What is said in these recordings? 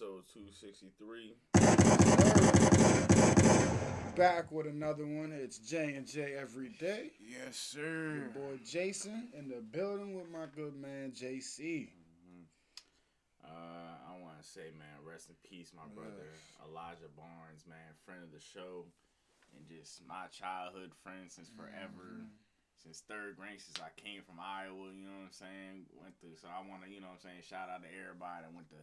Episode 263. Back with another one. It's J and J every day. Yes, sir. Your boy Jason in the building with my good man JC. Uh, I want to say, man, rest in peace, my brother Elijah Barnes, man, friend of the show, and just my childhood friend since forever, since third grade, since I came from Iowa. You know what I'm saying? Went through, so I want to, you know what I'm saying, shout out to everybody that went to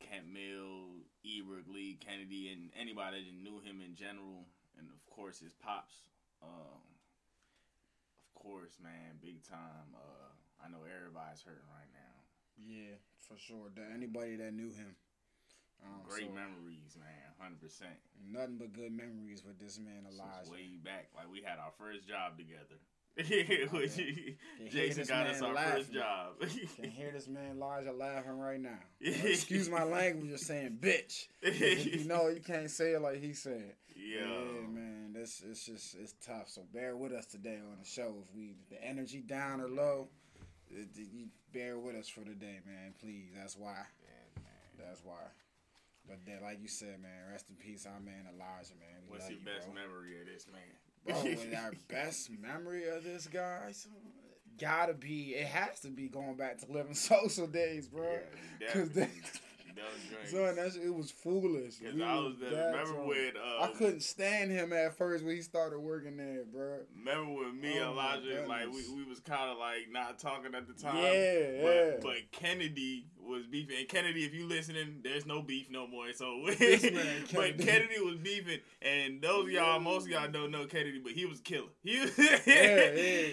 Kent Mill, Ebert, Lee, Kennedy, and anybody that knew him in general, and of course his pops. Um, of course, man, big time. Uh, I know everybody's hurting right now. Yeah, for sure. That anybody that knew him. Um, Great so, memories, man. Hundred percent. Nothing but good memories with this man Elijah. way back, like we had our first job together. Oh, Can hear Jason got us our laughing. first job. Can hear this man Elijah laughing right now. Excuse my language, just saying bitch. you know you can't say it like he said. Yo, Yeah, man, this it's just it's tough. So bear with us today on the show. If we the energy down or low, it, it- you bear with us for the day, man. Please, that's why. Yeah. That's why. But then, like you said, man, rest in peace, our man Elijah, man. We What's your you, best bro. memory of this man? Bro, and our best memory of this guy, so, gotta be. It has to be going back to living social days, bro. Yeah, Cause they, definitely. Son, drinks. that it was foolish. Cause We I was there. that Remember drunk. when? Uh, I couldn't stand him at first when he started working there, bro. Remember when me and Oh, Elijah, like we, we was kind of like not talking at the time. Yeah, but, yeah. But Kennedy was beefing. And Kennedy, if you listening, there's no beef no more. So, This man, but Kennedy. Kennedy was beefing, and those of y'all, most of y'all don't know Kennedy, but he was a killer. He was, yeah.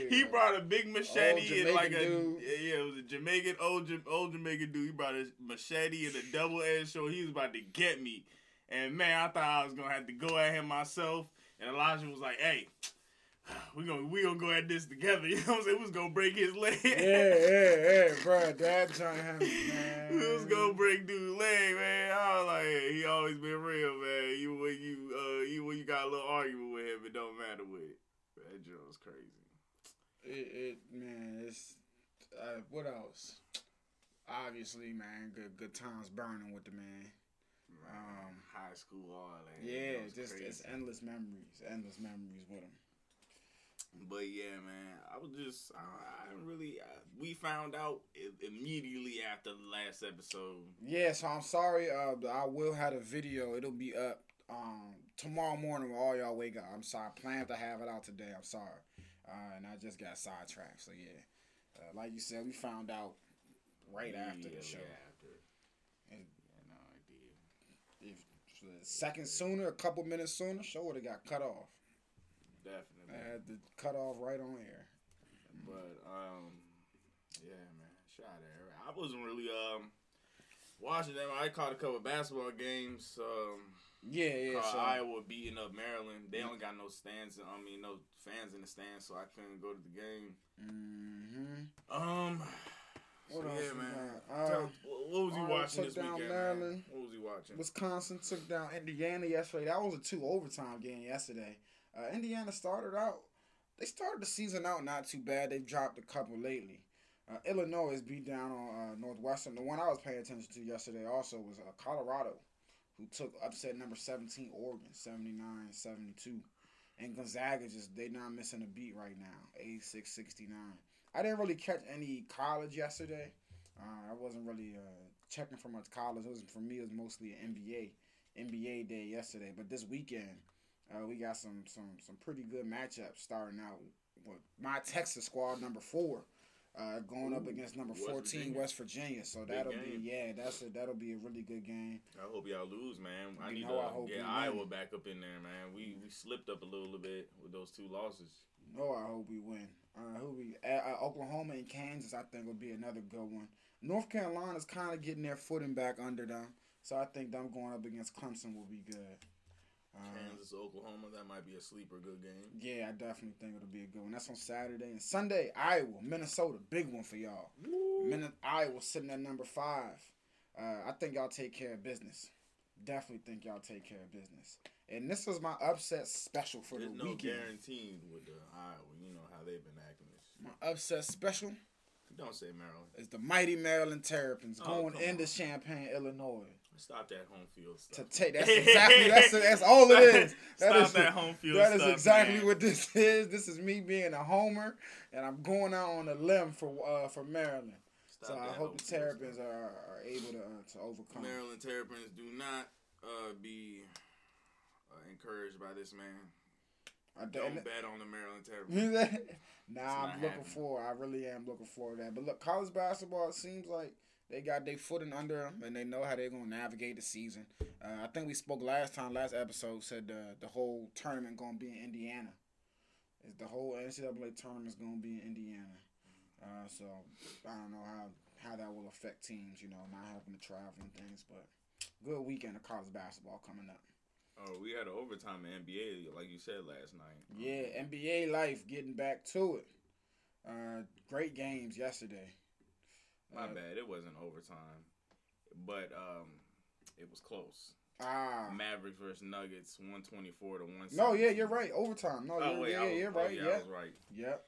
he brought a big machete and like a dude. yeah, it was a Jamaican old old Jamaican dude. He brought a machete and a double edged sword. He was about to get me, and man, I thought I was gonna have to go at him myself. And Elijah was like, "Hey." We gonna we gonna go at this together. You know what I'm saying? We was gonna break his leg. Yeah, yeah, yeah, bro. That joint, man. we was gonna break dude's leg, man. I was like, hey, he always been real, man. You when you uh you when you got a little argument with him, it don't matter with it. That joke crazy. It, it man, it's uh, what else? Obviously, man, good good times burning with the man. Um, high school, all that. Yeah, just crazy. it's endless memories, endless memories with him. But yeah, man, I was just I, I really. Uh, we found out immediately after the last episode. Yeah, so I'm sorry. Uh, I will have a video. It'll be up um tomorrow morning when all y'all wake up. I'm sorry. I planned to have it out today. I'm sorry, uh, and I just got sidetracked. So yeah, uh, like you said, we found out right after the show. After. And- Yeah, no idea. If a second sooner, a couple minutes sooner, show would have got cut off. I had to cut off right on air. But um, yeah, man, shout out to. I wasn't really um watching them. I caught a couple basketball games. Um, Yeah, yeah. So, Iowa beating up Maryland. They don't got no stands. I mean, no fans in the stands, so I couldn't go to the game. hmm Um. What so yeah, man. Uh, Tell- what was you Iowa watching this weekend, Maryland. man? What was you watching? Wisconsin took down Indiana yesterday. That was a two overtime game yesterday. Uh, Indiana started out. They started the season out not too bad. They've dropped a couple lately. Uh, Illinois is beat down on uh, Northwestern. The one I was paying attention to yesterday also was uh, Colorado, who took upset number 17 Oregon 79-72. And Gonzaga just they not missing a beat right now 86-69. I didn't really catch any college yesterday. Uh, I wasn't really uh, checking for much college. It was for me. It was mostly an NBA NBA day yesterday. But this weekend, uh, we got some some some pretty good matchups starting out with my Texas squad number four. Uh, going up against number West fourteen Virginia. West Virginia, so Big that'll game. be yeah, that's a that'll be a really good game. I hope y'all lose, man. I You need know I to hope get Iowa win. back up in there, man. We we slipped up a little bit with those two losses. No, I hope we win. Uh, who we uh, uh, Oklahoma and Kansas, I think will be another good one. North Carolina's kind of getting their footing back under them. So I think them going up against Clemson will be good. Um, Kansas, Oklahoma, that might be a sleeper good game. yeah, I definitely think it'll be a good one. That's on Saturday and Sunday. Iowa, Minnesota, big one for y'all. Min- Iowa sitting at number five. Uh, I think y'all take care of business. Definitely think y'all take care of business. And this was my upset special for There's the no weekend. guarantee with the Iowa. You know how they've been acting this. My upset special Don't say Maryland. It's the mighty Maryland Terrapins Oh, going into on. Champaign, Illinois. Stop that home field stuff. To take that's exactly that's that's all it is. That Stop is- that home field That is stuff, exactly man. what this is. This is me being a homer, and I'm going out on a limb for uh, for Maryland. Stop so I hope the Terrapins stuff. are, are able to uh, to overcome. Maryland Terrapins do not uh, be uh, encouraged by this man. I Don't don't- bet on the Maryland Terrapins. nah, I'm looking happening. for. I really am looking forward to that. But look, college basketball. It seems like they got their footing under them, and they know how they're gonna navigate the season. Uh, I think we spoke last time, last episode said the the whole tournament gonna be in Indiana. Is the whole NCAA tournament's gonna be in Indiana. Uh, so I don't know how how that will affect teams. You know, not having to travel and things, but good weekend of college basketball coming up. Oh, we had an overtime in NBA, like you said last night. Yeah, NBA life getting back to it. Uh, great games yesterday. My Uh, bad. It wasn't overtime, but um, it was close. Ah, Mavericks versus Nuggets, one twenty four to one. no, yeah, you're right. Overtime. No, Oh you're, wait, yeah, was, you're oh, right. yeah, yeah, I was right. yep.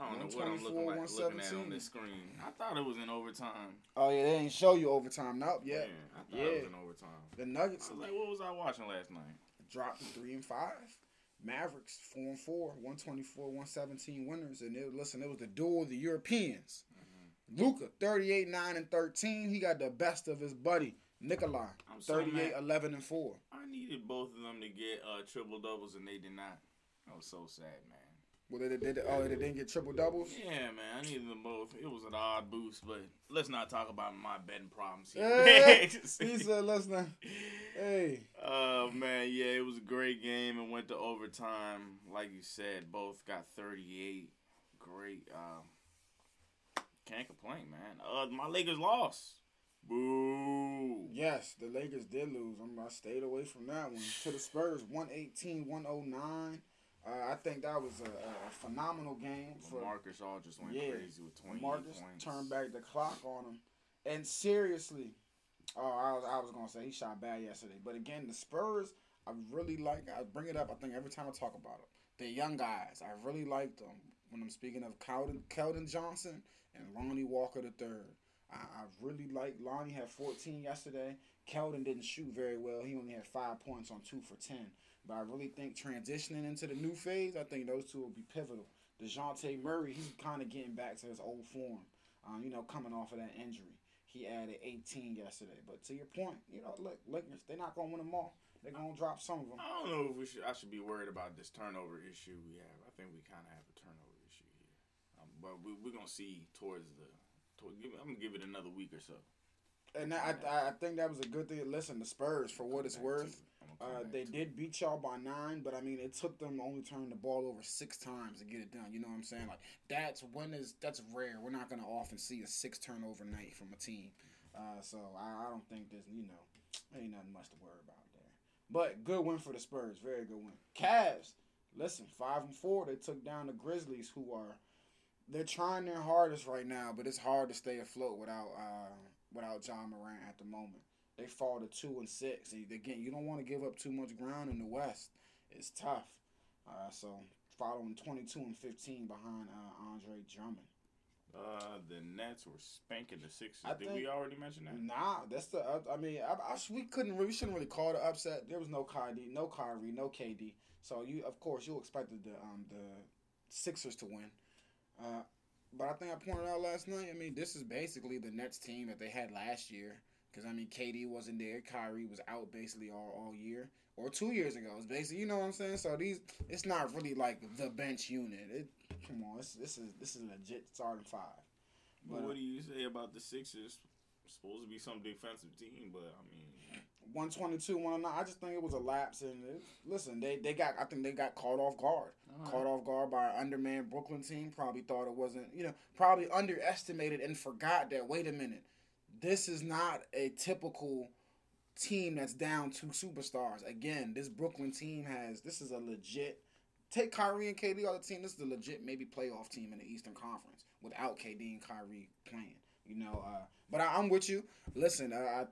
I don't know what I'm looking like looking at on this screen. I thought it was in overtime. Oh yeah, they didn't show you overtime. Nope. Yeah, Man, I thought it was in overtime. the Nuggets like, what was I watching last night? dropped three and five. Mavericks four and four, 124, 117 winners, and it listen, it was the duel of the Europeans. Luka, 38, 9, and 13. He got the best of his buddy, Nikolai, I'm 38, mad. 11, and 4. I needed both of them to get uh, triple doubles, and they did not. I was so sad, man. Well, they did. Oh, they didn't get triple doubles. Yeah, man, I needed them both. It was an odd boost, but let's not talk about my betting problems here. Yeah. He said, "Listen, hey, Oh man, yeah, it was a great game and went to overtime. Like you said, both got 38. Great. Uh, can't complain, man. Uh, my Lakers lost. Boo. yes, the Lakers did lose. I'm, I stayed away from that one. To the Spurs, 118, 109. Uh, I think that was a, a phenomenal game for Marcus all just went Yeah. crazy with 28 Marcus. points. Turned back the clock on him, and seriously, oh, I was, I was gonna say he shot bad yesterday, but again, the Spurs, I really like. I bring it up. I think every time I talk about them, the young guys, I really liked them. When I'm speaking of Keldon, Keldon Johnson and Lonnie Walker the third, I, I really like. Lonnie had 14 yesterday. Keldon didn't shoot very well. He only had five points on two for 10. But I really think transitioning into the new phase, I think those two will be pivotal. Dejounte Murray, he's kind of getting back to his old form, um, you know, coming off of that injury. He added 18 yesterday. But to your point, you know, look, Lakers, they're not going to win them all. They're going to drop some of them. I don't know if we should. I should be worried about this turnover issue we have. I think we kind of have a turnover issue here, um, but we, we're gonna see towards the. Toward, give, I'm gonna give it another week or so. And I, I, I think that was a good thing. Listen, the Spurs, for what it's Come back to worth, it. I'm gonna come Uh, they did beat y'all by nine, but I mean, it took them only turning the ball over six times to get it done. You know what I'm saying? Like that's when is that's rare. We're not gonna often see a six turnover night from a team. Uh, so I, I don't think there's you know ain't nothing much to worry about there. But good win for the Spurs, very good win. Cavs, listen, five and four. They took down the Grizzlies, who are they're trying their hardest right now, but it's hard to stay afloat without uh, without Ja Morant at the moment they fall to two and six. And Again, you don't want to give up too much ground in the West. It's tough. Uh, so following twenty two and fifteen behind uh, Andre Drummond. Uh, the Nets were spanking the Sixers. I Did think- we already mention that? Nah, that's the. Uh, I mean, I, I, we couldn't. really- We shouldn't really call it an upset. There was no Kyrie, no Kyrie, no KD. So you, of course, you expected the um the Sixers to win. Uh, but I think I pointed out last night. I mean, this is basically the Nets team that they had last year. Because I mean, KD wasn't there. Kyrie was out basically all, all year or two years ago. It's basically, you know what I'm saying. So these, it's not really like the bench unit. It, come on, this, this is this is legit starting five. But But, what do you say about the Sixers? Supposed to be some defensive team, but I mean, 122, 109. I just think it was a lapse. And it, listen, they they got. I think they got caught off guard. Caught off guard by an undermanned Brooklyn team. Probably thought it wasn't. You know, probably underestimated and forgot that. Wait a minute, this is not a typical team that's down two superstars. Again, this Brooklyn team has this is a legit. Take Kyrie and KD on the team. This is a legit maybe playoff team in the Eastern Conference without KD and Kyrie playing. You know, uh, but I, I'm with you. Listen, uh, I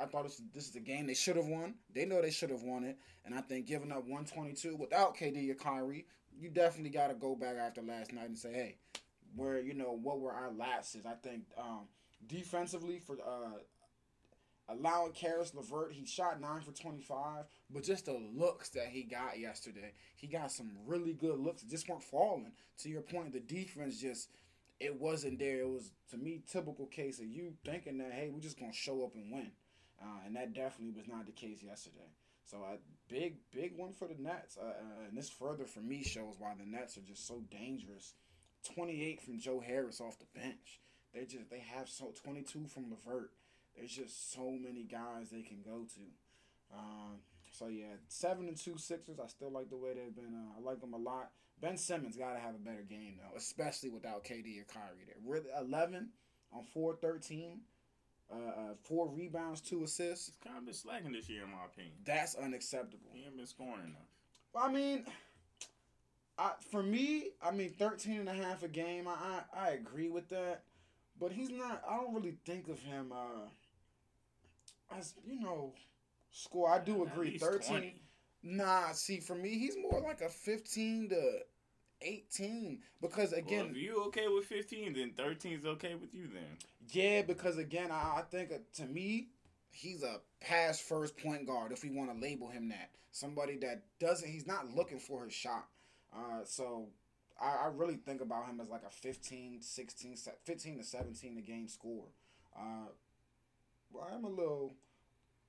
I thought this, this is a game they should have won. They know they should have won it, and I think giving up 122 without KD or Kyrie, you definitely got to go back after last night and say, hey, where you know what were our lapses? I think um, defensively for uh, allowing Caris LeVert, he shot nine for 25, but just the looks that he got yesterday, he got some really good looks. That just weren't falling. To your point, the defense just it wasn't there. It was to me typical case of you thinking that hey, we're just gonna show up and win, uh, and that definitely was not the case yesterday. So a big big one for the Nets, uh, uh, and this further for me shows why the Nets are just so dangerous. Twenty eight from Joe Harris off the bench. They just they have so twenty two from LeVert. There's just so many guys they can go to. Um, so yeah, seven and two Sixers. I still like the way they've been. Uh, I like them a lot. Ben Simmons got to have a better game though, especially without KD or Kyrie there. We're 11 on 413, uh, uh, four rebounds, two assists. He's kind of been slacking this year, in my opinion. That's unacceptable. He ain't been scoring enough. I mean, I, for me, I mean, 13 and a half a game, I, I, I agree with that. But he's not, I don't really think of him uh, as, you know, score. I do agree. 13. 20. Nah, see, for me, he's more like a 15 to 18 because again well, if you okay with 15 then 13 is okay with you then. Yeah because again i, I think uh, to me he's a pass first point guard if we want to label him that. Somebody that doesn't he's not looking for his shot. Uh, so I, I, really think about him as like a 15 16 15 to 17 a game score. Uh, well, i'm a little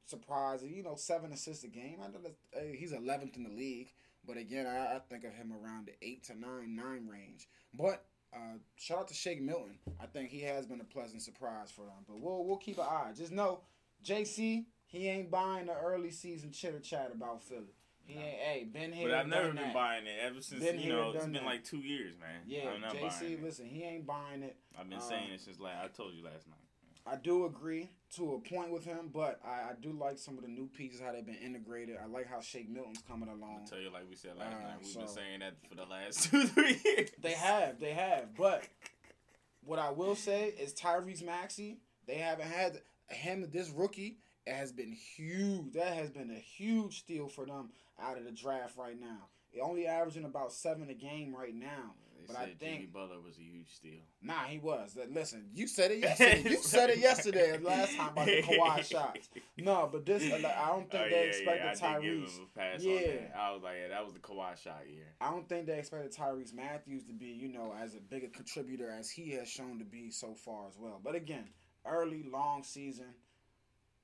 surprised. You know seven assists a game. I know that he's 11th in the league but again, I, I think of him around the eight to nine, nine range. But uh, shout out to Shake Milton. I think he has been a pleasant surprise for them. But we'll we'll keep an eye. Just know, JC, he ain't buying the early season chitter chat about Philly. He ain't, hey, been here. But I've never been that. buying it ever since been you know it's been that. like two years, man. Yeah, JC, listen, he ain't buying it. I've been saying it since last. I told you last night. I do agree to a point with him, but I, I do like some of the new pieces how they've been integrated. I like how Shake Milton's coming along. i tell you, like we said last uh, night, we've so, been saying that for the last two three years. They have, they have. But what I will say is Tyrese Maxey. They haven't had him. This rookie it has been huge. That has been a huge steal for them out of the draft right now. only averaging about seven a game right now. They but I think Jimmy Butler was a huge steal. Nah, he was. Listen, you said it yesterday. you said it yesterday last time about the Kawhi shots. No, but this I don't think oh, they yeah, expected yeah, Tyrese. yeah, I was like, yeah, that was the Kawhi shot year. I don't think they expected Tyrese Matthews to be, you know, as a bigger contributor as he has shown to be so far as well. But again, early long season.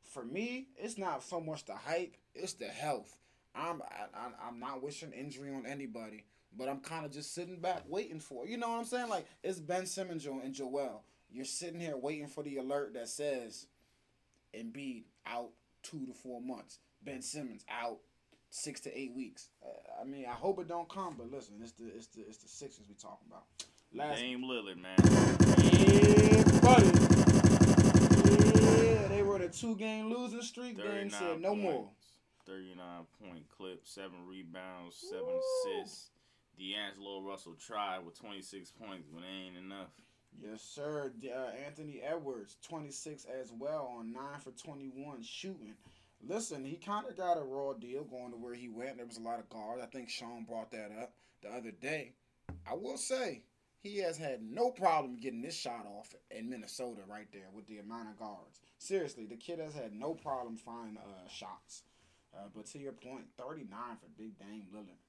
For me, it's not so much the hype; it's the health. I'm I, I'm not wishing injury on anybody. But I'm kind of just sitting back waiting for You know what I'm saying? Like it's Ben Simmons and Joel. You're sitting here waiting for the alert that says Embiid out two to four months. Ben Simmons out six to eight weeks. Uh, I mean, I hope it don't come, but listen, it's the it's the it's the Sixers we talking about. Last Dame Lillard, man. Yeah, buddy. Yeah, they were the two game losing streak. Dame said no points, more. 39 point clip, seven rebounds, seven assists. D'Angelo Russell tried with 26 points, but it ain't enough. Yes, sir. Uh, Anthony Edwards, 26 as well on 9 for 21 shooting. Listen, he kind of got a raw deal going to where he went. There was a lot of guards. I think Sean brought that up the other day. I will say, he has had no problem getting this shot off in Minnesota right there with the amount of guards. Seriously, the kid has had no problem finding uh, shots. Uh, but to your point, 39 for Big Dame Lillard.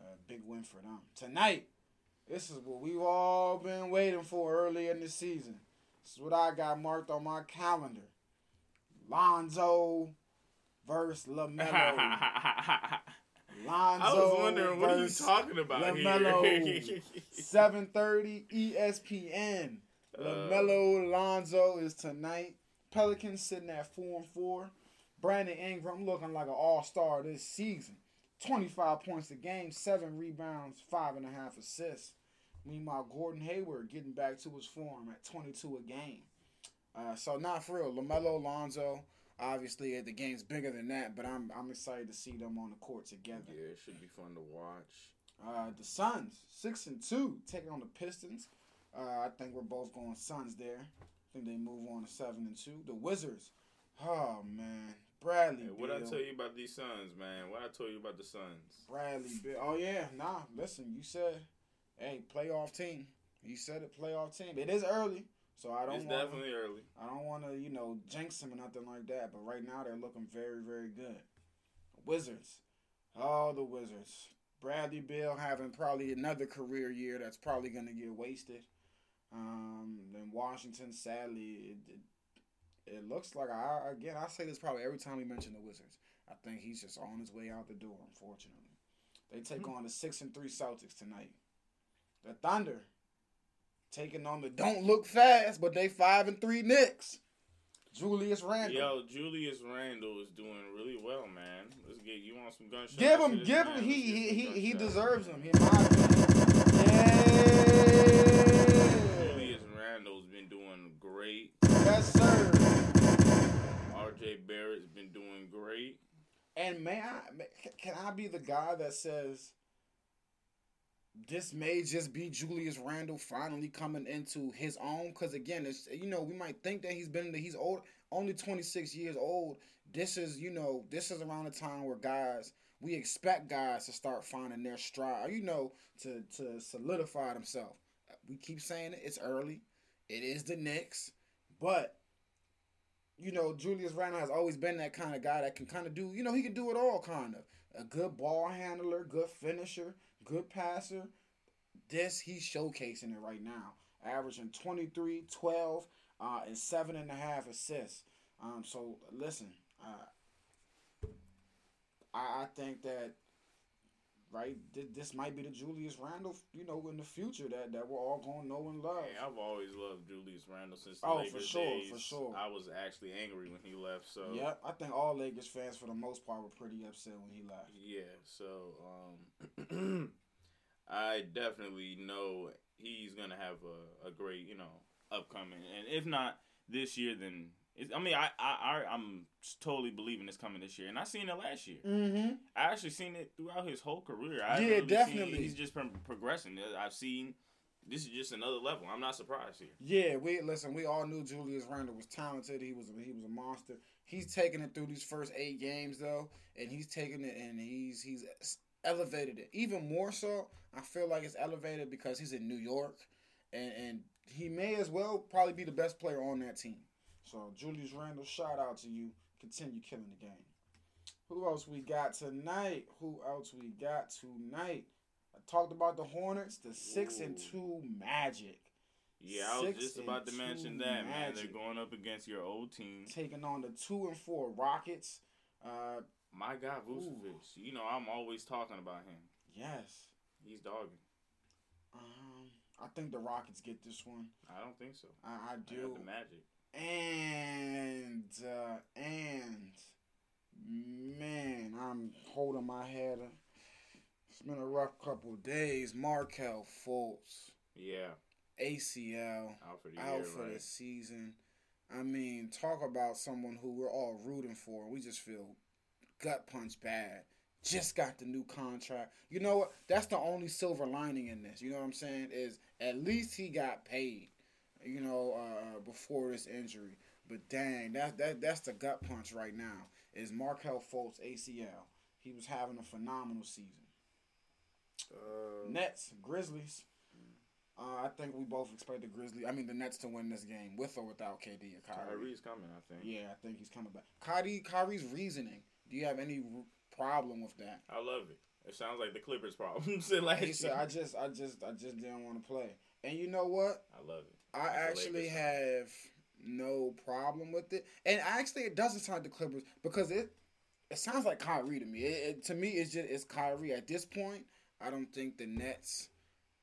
A big win for them. Tonight, this is what we've all been waiting for early in the season. This is what I got marked on my calendar. Lonzo versus LaMelo. Lonzo I was wondering what are you talking about LaMelo. 7:30 ESPN. Uh, LaMelo Lonzo is tonight. Pelicans sitting at four and four. Brandon Ingram looking like an all-star this season. 25 points a game, seven rebounds, five and a half assists. Meanwhile, Gordon Hayward getting back to his form at 22 a game. Uh, so not for real. Lamelo, Lonzo. Obviously, the game's bigger than that, but I'm I'm excited to see them on the court together. Yeah, it should be fun to watch. Uh, the Suns, six and two, taking on the Pistons. Uh, I think we're both going Suns there. I think they move on to seven and two. The Wizards, oh man, Bradley. Hey, what I tell you about these Suns, man? What I told you about the Suns? Bradley Beal. Oh yeah, nah. Listen, you said, hey, playoff team. You said it, playoff team. It is early, so I don't. It's wanna, definitely early. I don't want to, you know, jinx them or nothing like that. But right now they're looking very, very good. Wizards. Oh, the Wizards. Bradley Beal having probably another career year that's probably going to get wasted. Um, then Washington, sadly, it, it, it looks like I again I say this probably every time we mention the Wizards. I think he's just on his way out the door. Unfortunately, they take mm-hmm. on the six and three Celtics tonight. The Thunder taking on the don't look fast, but they five and three Knicks. Julius Randle. Yo, Julius Randle is doing really well, man. Let's get you on some gunshots. Give him, give man. him. He he he, he deserves them. My opinion. Yeah. Julius Randle's been doing great. Yes, sir. RJ Barrett's been doing great. And may I? may- Can I be the guy that says this may just be Julius Randle finally coming into his own? Because again, it's you know we might think that he's been that he's old, only twenty six years old. This is you know this is around the time where guys we expect guys to start finding their stride. You know to to solidify themselves. We keep saying it. It's early. It is the Knicks, but you know, Julius Randle has always been that kind of guy that can kind of do, you know, he can do it all kind of. A good ball handler, good finisher, good passer. This, he's showcasing it right now. Averaging 23, 12, uh, and seven and a half assists. Um, so, listen, uh, I, I think that, right, th- this might be the Julius Randle, you know, in the future that, that we're all going to know and love. Hey, I've always loved Julius Randle since the Oh, for sure, days. for sure. I was actually angry when he left. So Yeah, I think all Lakers fans, for the most part, were pretty upset when he left. Yeah, so um, I definitely know he's gonna have a, a great, you know, upcoming, and if not this year, then it's, I mean, I, I I I'm totally believing it's coming this year, and I seen it last year. Mm-hmm. I actually seen it throughout his whole career. I Yeah, really seen definitely. he's just been progressing. I've seen this is just another level. I'm not surprised here. Yeah, we listen. We all knew Julius Randle was talented. He was a, he was a monster. He's taking it through these first eight games though, and he's taking it and he's he's elevated it even more so. I feel like it's elevated because he's in New York, and and he may as well probably be the best player on that team. So Julius Randle, shout out to you. Continue killing the game. Who else we got tonight? Who else we got tonight? I talked about the Hornets, the six and two Magic. Yeah, I was Six just about to mention that, man. They're going up against your old team. taking on the two and four Rockets. Uh, My guy Vucevic. You know, I'm always talking about him. yes. He's dogging. Um, I think the Rockets get this one. I don't think so. I, I I do. got the Magic. And uh, and man, I'm holding my head. It's been a rough couple of days. Markelle Fultz, Yeah, ACL, out for the out year, for right? the season. I mean, talk about someone who we're all rooting for. We just feel gut punch bad. Just got the new contract. You know what? That's the only silver lining in this. You know what I'm saying? Is at least he got paid. You know, uh, before this injury. But dang, that that that's the gut punch right now. Is Markelle Fultz ACL? He was having a phenomenal season. Uh, Nets, Grizzlies. Uh, I think we both expect the Grizzlies. I mean, the Nets to win this game with or without KD or Kyrie. Kyrie's coming, I think. Yeah, I think he's coming back. Kyrie, Kyrie's reasoning. Do you have any problem with that? I love it. It sounds like the Clippers' problem. He said, "I just, I just, I just didn't want to play." And you know what? I love it. I actually have no problem with it. And actually, it doesn't sound like the Clippers because it, it sounds like Kyrie to me. It, it- to me, it's just it's Kyrie at this point. I don't think the Nets.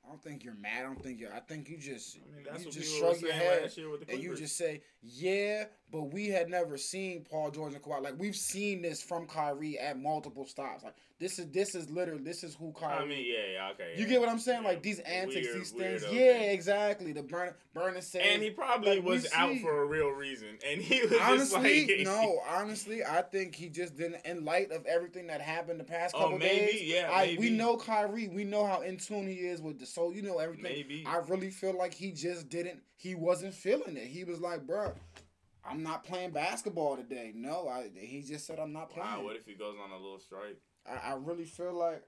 I don't think you're mad. I don't think you're. I think you just I mean, that's you just shrug your head last year with the and you just say, "Yeah, but we had never seen Paul George and Kawhi. Like we've seen this from Kyrie at multiple stops. Like this is this is literally this is who Kyrie. I mean, yeah, yeah, okay. you yeah. get what I'm saying? Yeah, Like these antics, weird- these things. Yeah, exactly. The burn burning. And he probably Like, was out see- for a real reason, and he was honestly, like, no. Honestly, I think he just didn't. In light of everything that happened the past Oh, couple maybe, days, yeah, I, we know Kyrie. We know how in tune he is with the soul. You know everything. maybe. I really feel like he just didn't. He wasn't feeling it. He was like, "Bruh, I'm not playing basketball today." No, I. He just said, "I'm not playing." Wow, what if he goes on a little strike? I, I really feel like,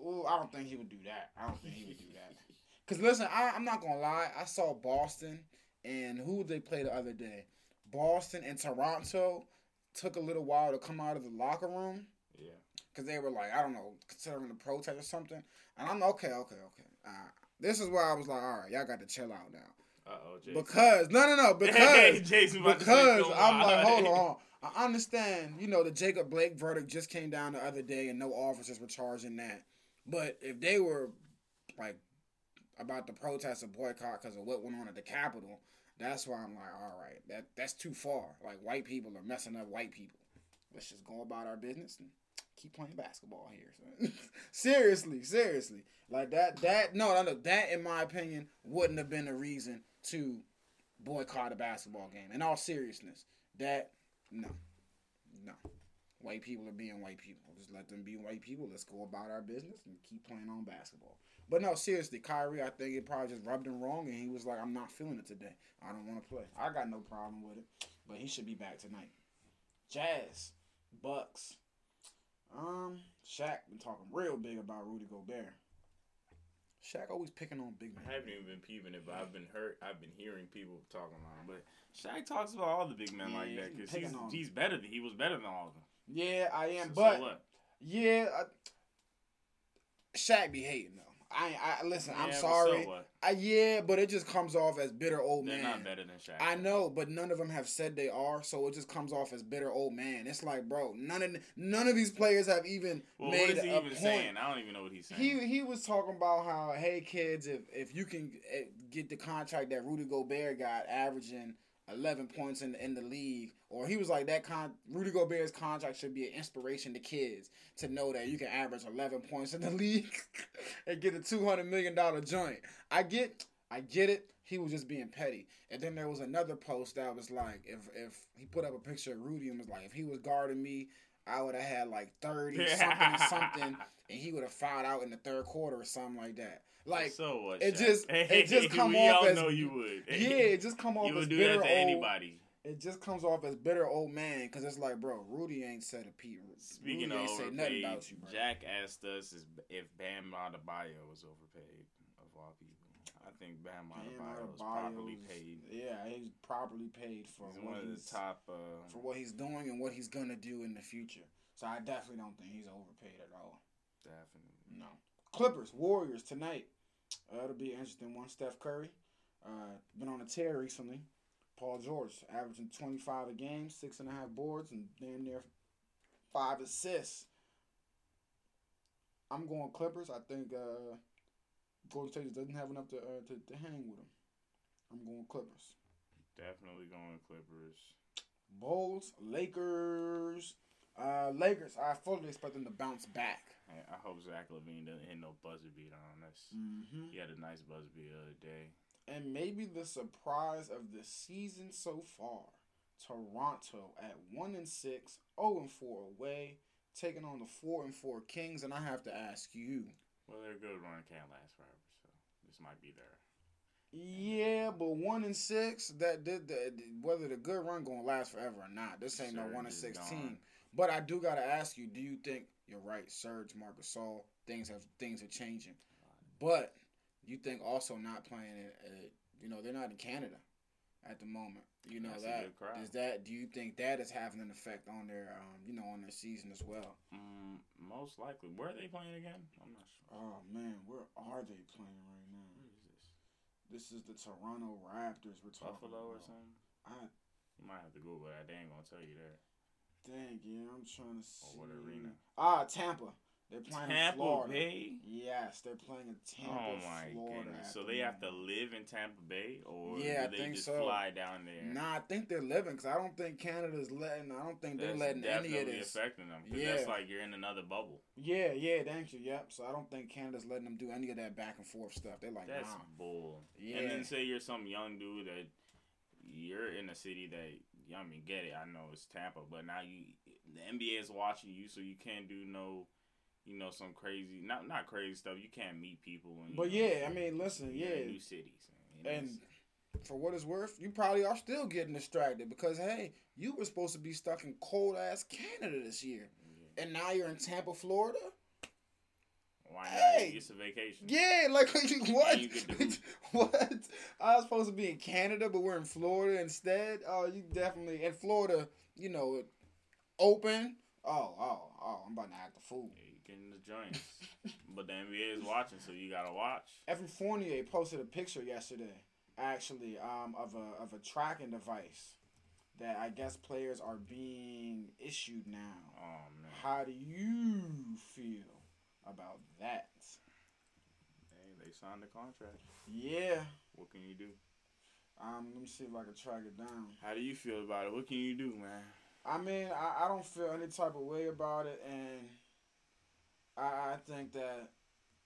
ooh, I don't think he would do that. I don't think he would do that. Cause listen, I, I'm not gonna lie. I saw Boston and who they play the other day? Boston and Toronto took a little while to come out of the locker room Yeah. because they were like, I don't know, considering the protest or something. And I'm okay, okay, okay. Uh, this is where I was like, all right, y'all got to chill out now. Uh oh, Jason. Because no, no, no, Hey, because Jason about to say because I'm like, hold on. I understand, you know, the Jacob Blake verdict just came down the other day, and no officers were charged in that. But if they were like about the protest and boycott because of what went on at the Capitol, that's why I'm like, all right, that that's too far. Like white people are messing up white people. Let's just go about our business and keep playing basketball here. seriously, seriously, like that. That no, no, no. That, in my opinion, wouldn't have been a reason to boycott a basketball game. In all seriousness, that no, no. White people are being white people. Just let them be white people. Let's go about our business and keep playing on basketball. But no, seriously, Kyrie, I think it probably just rubbed him wrong, and he was like, "I'm not feeling it today. I don't want to play. I got no problem with it, but he should be back tonight." Jazz, Bucks. Um, Shaq been talking real big about Rudy Gobert. Shaq always picking on big men. I haven't even been peeping it, but I've been hurt. I've been hearing people talking about him. But Shaq talks about all the big men Yeah, like that because picking he's he's better than he was better than all of them. Yeah, I am, So- but so what? yeah, I, Shaq be hating though. I, I listen. I'm sorry. So? I, yeah, but it just comes off as bitter old They're man. not better than Shaq. I know, but none of them have said they are, so it just comes off as bitter old man. It's like, bro, none of none of these players have even Well, made what is he a even point. saying? I don't even know what he's saying. He he was talking about how, hey kids, if if you can eh, get the contract that Rudy Gobert got, averaging eleven points in in the league, or he was like that con Rudy Gobert's contract should be an inspiration to kids to know that you can average eleven points in the league and get a two hundred million dollar joint. I get I get it. He was just being petty. And then there was another post that was like, if if he put up a picture of Rudy and was like, if he was guarding me, I would have had like thirty something something and he would have fouled out in the third quarter or something like that. Like, so what? it Shaq? just- it just come off as- know you would. yeah, it just come off as would bitter that to old. anybody. It just comes off as bitter old man because it's like, bro, Rudy ain't said a Pete. Speaking Rudy of say nothing overpaid, about you, bro. Jack asked us if Bam Adebayo was overpaid of all people. I think Bam Adebayo was properly paid. Yeah, he's properly paid for He's what one of he's the top. Uh, for what he's doing and what he's gonna do in the future. So I definitely don't think he's overpaid at all. definitely. No. Clippers, Warriors tonight. Uh, it'll be an interesting one. Steph Curry, uh, been on a tear recently. Paul George, averaging 25 a game, six and a half boards, and damn near five assists. I'm going Clippers. I think uh, Golden State doesn't have enough to, uh, to to hang with them. I'm going Clippers. Definitely going Clippers. Bulls, Lakers. Uh, Lakers. I fully expect them to bounce back. I, hope Zach LaVine doesn't hit no buzzer beat on us. Mm-hmm. He had a nice buzzer beat the other day. And maybe the surprise of the season so far. Toronto at one and six, 0 and four away, taking on the four and four Kings. And I have to ask you, Well, their good run can't last forever, so this might be their. yeah, but one and six, that did the whether the good run gonna last forever or not. This ain't no one and is six gone. team. But I do gotta ask you, do you think you're right, Serge, Marcus Gasol, things have things are changing, but you think also not playing it, uh, you know, they're not in Canada at the moment. You know That's a that good crowd. is that. Do you think that is having an effect on their, um, you know, on their season as well? Mm, most likely. Where are they playing again? I'm not sure. Oh man, where are they playing right now? Where is this? This is the Toronto Raptors. We're talking Buffalo or something? I You might have to Google that. They ain't gonna tell you that. Dang, yeah, I'm trying to see. Or what arena? Ah, Tampa. They're playing in Tampa Florida. Bay. Yes, they're playing in oh Tampa, Oh my Florida. goodness! So they have to live in Tampa Bay, or Yeah, do they think just so. fly down there? Nah, I think they're living because I don't think Canada's letting. I don't think they're letting any of this. affecting them. 'cause Yeah. that's like you're in another bubble. Yeah, yeah, thank you. Yep. So I don't think Canada's letting them do any of that back and forth stuff. They're like, That's nah. bull. Yeah. And then say you're some young dude that you're in a city that I mean, get it. I know it's Tampa, but now you the NBA is watching you, so you can't do no, you know, some crazy not not crazy stuff. You can't meet people. And, But know, yeah, I mean, listen, yeah, new cities. you know, and for what it's worth, you probably are still getting distracted because hey, you were supposed to be stuck in cold ass Canada this year, yeah. and now you're in Tampa, Florida. why not? hey, It's a vacation. Yeah, like what? you get to hoop. what? I was supposed to be in Canada, but we're in Florida instead. Oh, you definitely in Florida. You know, it open. Oh, oh, oh! I'm about to act a fool. Yeah, in the joints, but the NBA is watching, so you gotta watch. Evan Fournier posted a picture yesterday, actually, um, of a of a tracking device that I guess players are being issued now. Oh man, How do you feel about that? they, they signed the contract. Yeah. What can you do? Um, let me see if I can track it down. How do you feel about it? What can you do, man? I mean, I, I don't feel any type of way about it, and I, I think that,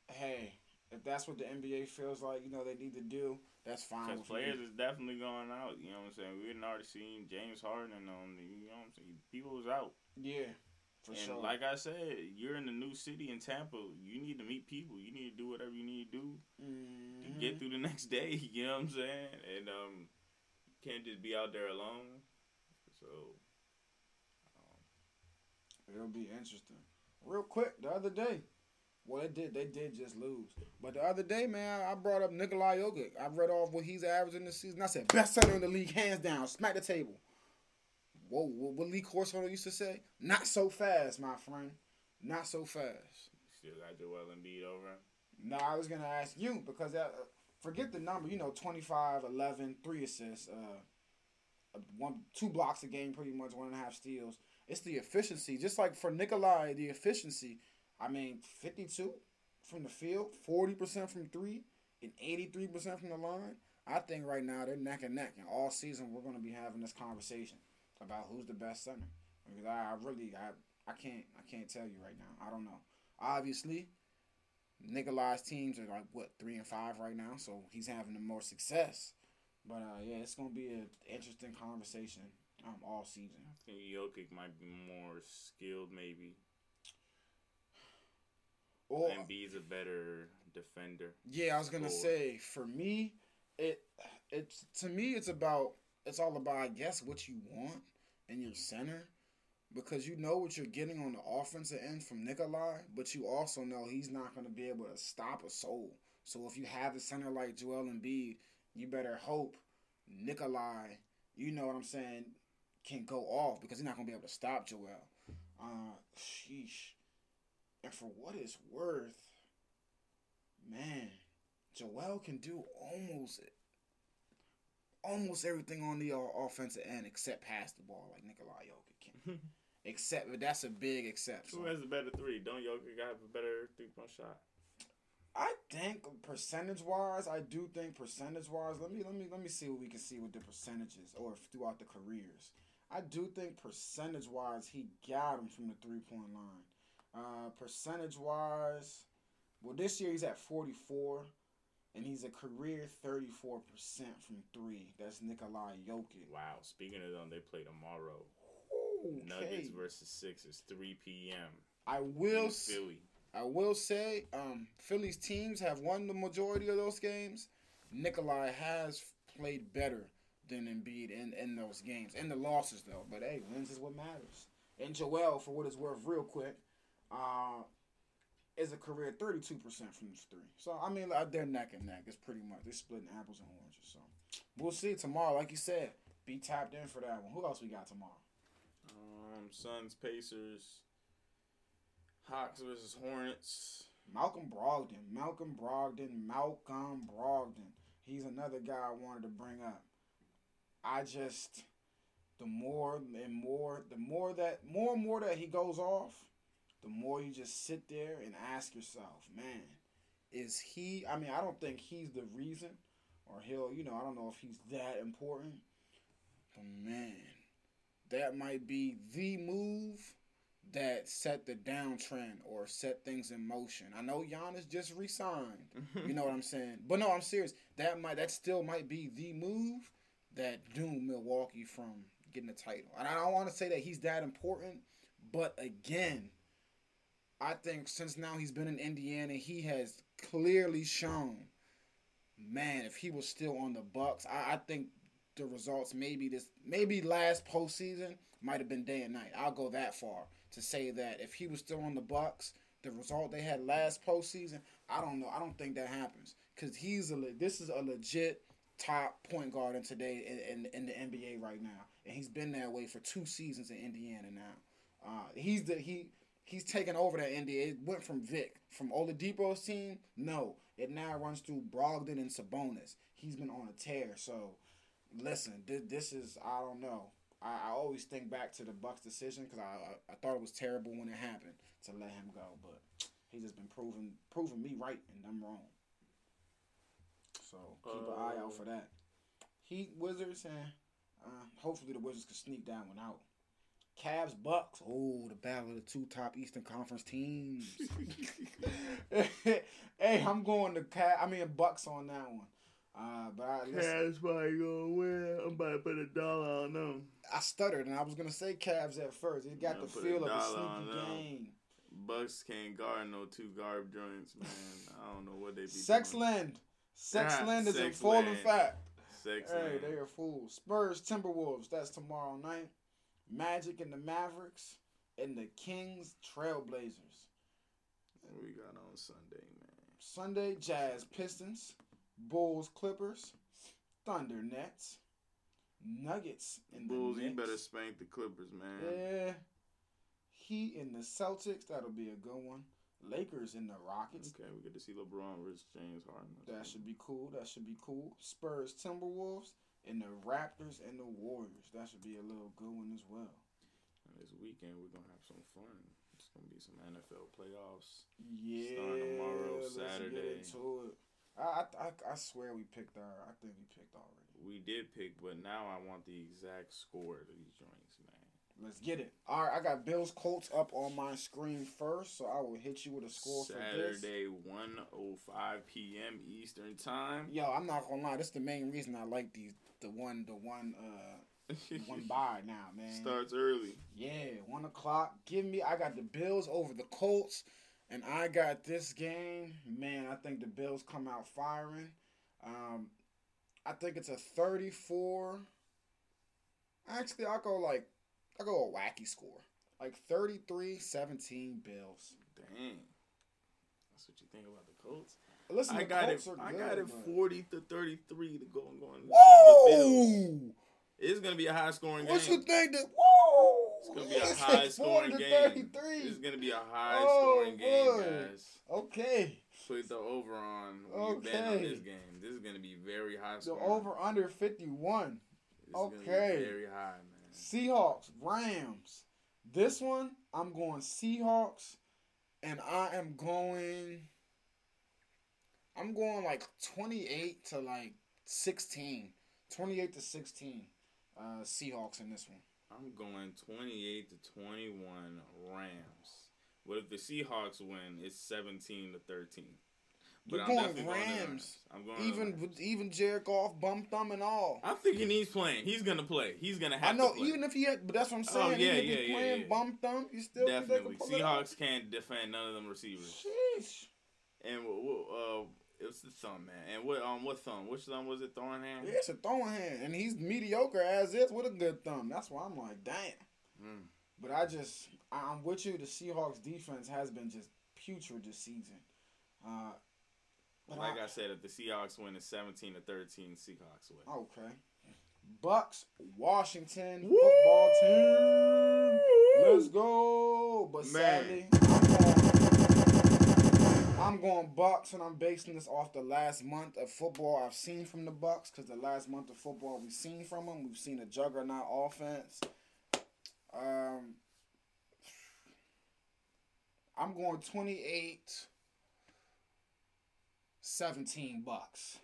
hey, if that's what the NBA feels like, you know, they need to do, that's fine. Because players is definitely going out. You know what I'm saying? We had already seen James Harden and the, you know what I'm saying? People was out. yeah, for and sure. like I said, you're in a new city in Tampa. You need to meet people. You need to do whatever you need to do to Mhm. get through the next day. You know what I'm saying? And um, you can't just be out there alone. So It'll be interesting. Real quick, the other day, well, they did. They did just lose. But the other day, man, I brought up Nikolai Jokic. I read off what he's averaging this season. I said, best center in the league, hands down. Smack the table. Whoa, what, Lee Corso used to say? Not so fast, my friend. Not so fast. still got Joel Embiid over him. No, I was going to ask you because that, uh, forget the number. You know, 25, 11, 3 assists, uh, uh, one, two blocks a game, pretty much, one and a half steals. It's the efficiency. Just like for Nikolai, the efficiency. I mean, 52 from the field, 40% from three, and 83% from the line. I think right now they're neck and neck. And all season, we're going to be having this conversation about who's the best center. Because I, I really, I, I can't, I can't tell you right now. I don't know. Obviously, Nikolai's teams are like what three and five right now, so he's having the more success. But uh, yeah, it's gonna be an interesting conversation um, all season. I think Jokic might be more skilled, maybe. Or Embiid's a better defender. yeah, I was gonna Or- say for me, it it's to me it's about it's all about I guess what you want in your center. Because you know what you're getting on the offensive end from Nikolai, but you also know he's not going to be able to stop a soul. So if you have a center like Joel Embiid, you better hope Nikolai, you know what I'm saying, can go off because he's not going to be able to stop Joel. Uh, sheesh. And for what it's worth, man, Joel can do almost almost everything on the uh, offensive end except pass the ball like Nikolai Jokic can. except but that's a big exception. Who has a better three? Don't Jokic have a better three point shot? I think percentage wise, I do think percentage wise. Let me let me let me see what we can see with the percentages or throughout the careers. I do think percentage wise, he got him from the three point line. Uh, percentage wise, well, this year he's at forty four, and he's a career thirty four percent from three. That's Nikolai Jokic. Wow. Speaking of them, they play tomorrow. Okay. Nuggets versus Sixers, 3 p.m. I will Philly. I will say, um, Philly's teams have won the majority of those games. Nikolai has played better than Embiid in, in those games. In the losses, though. But, hey, wins is what matters. And Joel, for what it's worth, real quick, uh, is a career 32% from three. So, I mean, like, they're neck and neck. It's pretty much, they're splitting apples and oranges. So, we'll see tomorrow. Like you said, be tapped in for that one. Who else we got tomorrow? Um, Suns, Pacers, Hawks versus Hornets. Malcolm Brogdon. Malcolm Brogdon. Malcolm Brogdon. He's another guy I wanted to bring up. I just the more and more the more that more and more that he goes off, the more you just sit there and ask yourself, man, is he? I mean, I don't think he's the reason, or he'll, you know, I don't know if he's that important. But man, that might be the move that set the downtrend or set things in motion. I know Giannis just resigned. you know what I'm saying? But no, I'm serious. That might that still might be the move that doomed Milwaukee from getting the title. And I don't want to say that he's that important, but again, I think since now he's been in Indiana, he has clearly shown, man, if he was still on the Bucks, I, I think the results maybe this maybe last postseason might have been day and night. I'll go that far to say that if he was still on the Bucks, the result they had last postseason, I don't know. I don't think that happens because he's a this is a legit top point guard in today in, in, in the NBA right now, and he's been that way for two seasons in Indiana now. Uh, he's the he he's taken over that NBA. It went from Vic from Oladipo's team. No, it now runs through Brogdon and Sabonis. He's been on a tear. So listen, this, this is I don't know. I, I always think back to the Bucks decision because I, I I thought it was terrible when it happened to let him go, but he's just been proving proving me right and I'm wrong. So keep an eye out for that. Heat Wizards and uh, hopefully the Wizards can sneak that one out. Cavs Bucks. Oh, the battle of the two top Eastern Conference teams. hey, I'm going to Cav. I mean Bucks on that one. Uh, but I Cavs probably gonna win. I'm about to put a dollar on them. I stuttered and I was gonna say Cavs at first. It got the put a feel of a sneaky game. Bucks can't guard no two guard joints, man. I don't know what they be doing. Sexland. Sexland is in full Sexland. effect. Sex Hey, they are fools. Spurs, Timberwolves. That's tomorrow night. Magic and the Mavericks and the Kings, Trailblazers. What we got on Sunday, man? Sunday, Jazz, Pistons, Bulls, Clippers, Thunder, Nets, Nuggets and Bulls, the you better spank the Clippers, man. Yeah. Heat and the Celtics. That'll be a good one. Lakers and the Rockets. Okay, we get to see LeBron versus James Harden. That should be cool. That should be cool. Spurs, Timberwolves, and the Raptors and the Warriors. That should be a little good one as well. And this weekend we're gonna have some fun. It's gonna be some NFL playoffs. Yeah. Starting tomorrow, let's Saturday. Get into it. I, I, I, I swear we picked our. I think we picked already. We did pick, but now I want the exact score of these joints, man. Let's get it. All right, I got Bills Colts up on my screen first, so I will hit you with a score for this. Saturday, 1.05 p.m. Eastern time. Yo, I'm not gonna lie. That's the main reason I like these. The one, the one, uh, one by now, man. Starts early. Yeah, one o'clock. Give me. I got the Bills over the Colts, and I got this game. Man, I think the Bills come out firing. Um, I think it's a thirty-four. Actually, I'll go like, I'll go a wacky score, like 33-17 Bills. Dang. That's what you think about the Colts. Listen, I the got it. Colts are I good, got it. but- Forty to thirty-three to go and go. on. Whoa! It's gonna be a high-scoring game. What you think that? Whoa! It's gonna be a high-scoring 40 to game. 33. It's gonna be a high-scoring oh, game, boy. guys. Okay. Put the over on. You bet on Okay. this game. This is gonna be very high scoring. The over under 51. This gonna be okay. very high, man. Seahawks, Rams. This one, I'm going Seahawks, and I am going. I'm going like 28 to like 16. 28 to 16. Uh, Seahawks in this one. I'm going 28 to 21 Rams. What if the Seahawks win? It's 17 to 13. You're I'm going definitely going to the Rams. I'm going Even Rams. even Jared Goff, bum thumb and all. I'm thinking he's playing. He's gonna play. He's gonna have I know, even if he had, but that's what I'm saying. Oh, saying. yeah, even if yeah, he's yeah, playing yeah. bum thumb, you still Definitely. can it. Seahawks can't defend none of them receivers. Sheesh. And uh, it's the thumb, man. And what um what thumb? Which thumb was it? Throwing hand. Yeah, it's a throwing hand, and he's mediocre as is with a good thumb. That's why I'm like, damn. Mm. But I just, I- I'm with you. The Seahawks defense has been just putrid this season. Uh, but Like I, I said, if the Seahawks win, it's 17 to 13. Seahawks win. okay. Bucks, Washington Woo! football team. Let's go. But Man. sadly, I'm going, I'm going Bucks, and I'm basing this off the last month of football I've seen from the Bucks. Because the last month of football we've seen from them, we've seen a juggernaut offense. Um, I'm going 28 17 bucks.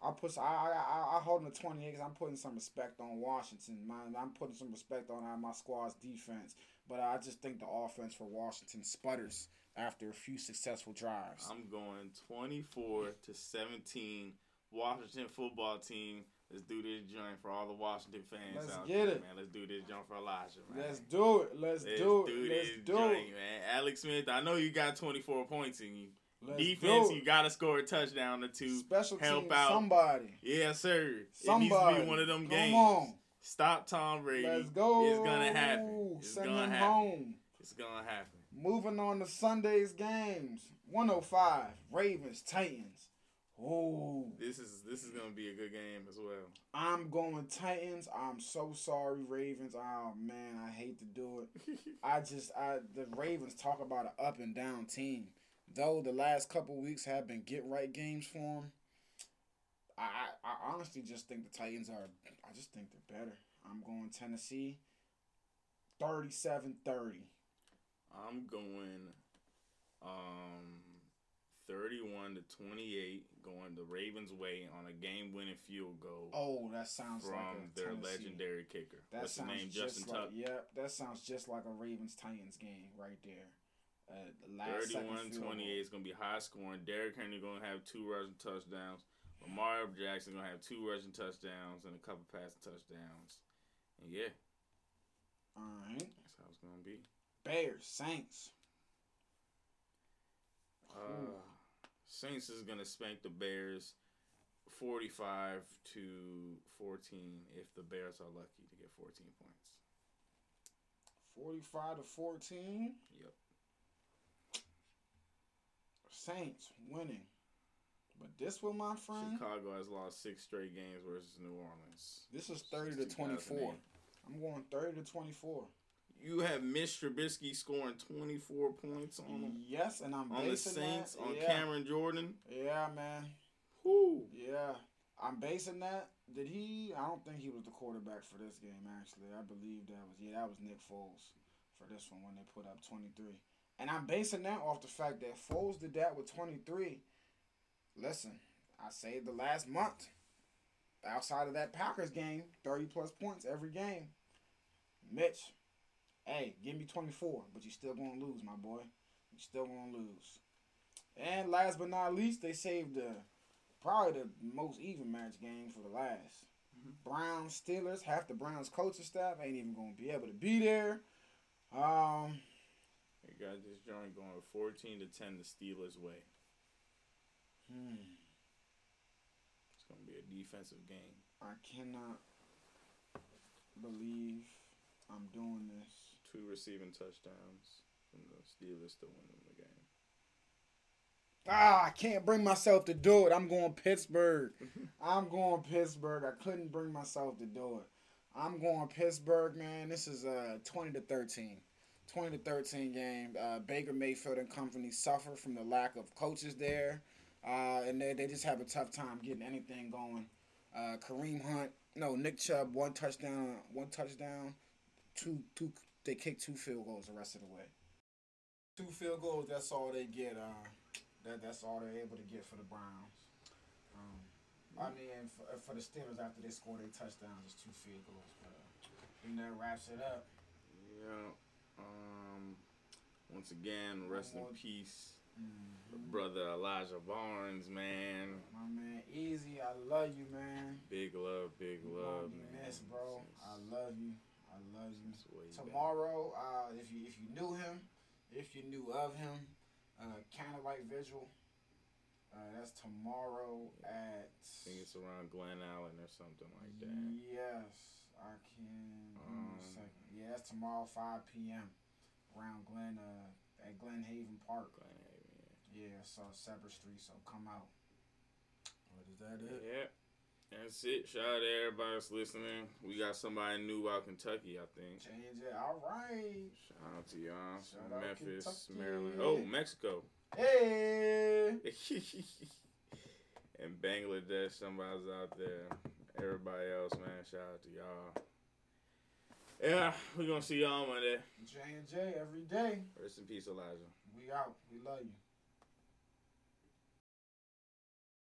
I'll put I I I, I hold them to 28 because I'm putting some respect on Washington. My, I'm putting some respect on my squad's defense, but I just think the offense for Washington sputters after a few successful drives. I'm going 24 to 17. Washington football team. Let's do this joint for all the Washington fans Let's out get there, it. man. Let's do this joint for Elijah, man. Let's do it. Let's, Let's do it. Let's this do joint, it. man. Alex Smith, I know you got 24 points in you. Let's Defense, you got to score a touchdown or two. Special help teams, out. somebody. Yeah, sir. It Somebody. needs to be one of them Come games. on. Stop Tom Brady. Let's go. It's gonna happen. It's Send gonna him happen. home. It's gonna happen. Moving on to Sunday's games. 105, Ravens, Titans. Oh, This is this is gonna be a good game as well. I'm going Titans. I'm so sorry, Ravens. Oh man, I hate to do it. I just I the Ravens talk about an up and down team. Though the last couple weeks have been get right games for them, I, I honestly just think the Titans are. I just think they're better. I'm going Tennessee. 37-30. I'm going um 31 to 28, going the Ravens' way on a game-winning field goal Oh, that sounds from like a their Tennessee. legendary kicker. That What's his name? just Justin like, Tuck. Yep, that sounds just like a Ravens Titans game right there. Uh, last 31 28 is going to be high scoring. Derrick Henry going to have two rushing touchdowns. Lamar Jackson going to have two rushing touchdowns and a couple passing touchdowns. And yeah, All right. that's how it's going to be. Bears, Saints. Uh, Saints is going to spank the Bears 45 to 14 if the Bears are lucky to get 14 points. 45 to 14. Yep. Saints winning. But this one, my friend, Chicago has lost six straight games versus New Orleans. this is 30 to 24. I'm going 30 to 24. You have Mitch Trubisky scoring 24 points on them. Yes, and I'm on the Saints, that. on yeah. Cameron Jordan. Yeah, man. Whoo. Yeah. I'm basing that. Did he? I don't think he was the quarterback for this game. Actually, I believe that was yeah, that was Nick Foles for this one when they put up 23. And I'm basing that off the fact that Foles did that with 23. Listen, I saved the last month. Outside of that Packers game, 30 plus points every game. Mitch, hey, give me 24, but you're still gonna lose, my boy. You're still gonna lose. And last but not least, they saved the probably the most even match game for the last. Browns Steelers. Half the Browns coaching staff ain't even gonna be able to be there. Um, got this joint going 14 to 10 the Steelers' way. hmm, It's going to be a defensive game. I cannot believe I'm doing this. Two receiving touchdowns from the Steelers to win them the game. Ah, I can't bring myself to do it. I'm going Pittsburgh. I'm going Pittsburgh. I couldn't bring myself to do it. I'm going Pittsburgh, man. This is uh 20 to 13. 20 to 13 game. Uh, Baker Mayfield and company suffer from the lack of coaches there. Uh, and they, they just have a tough time getting anything going. Uh, Kareem Hunt, no, Nick Chubb, one touchdown, one touchdown, two, two, they kick two field goals the rest of the way. Two field goals, that's all they get. Uh, that that's all they're able to get for the Browns. Um, I mean, for, for the Steelers after they score their touchdowns, it's two field goals. But uh, and that wraps it up. Yeah. Um. Once again, rest in more. peace, Mhm. brother Elijah Barnes, man. My man, Easy, I love you, man. Big love, big love, man. missed, bro. I love you. I love you. Since. Tomorrow, uh, if you if you knew him, if you knew of him, uh, Candlelight Vigil. Uh, that's tomorrow at. I think it's around Glen Allen or something like that. Yes, I can. Um. Yeah, that's tomorrow, 5 p.m. around Glen uh, at Glen Haven Park. Glen Haven, Yeah, so Separate Street. So come out. What is that? yeah. It? Yep. That's it. Shout out to everybody that's listening. We got somebody new out Kentucky, I think. Change it. All right. Shout out to y'all. Shout from out Memphis, Maryland. Oh, Mexico. Hey. and Bangladesh, somebody's out there. Everybody else, man, shout out to y'all. Yeah, we gonna see y'all Monday. J and J every day. Rest in peace, Elijah. We out. We love you.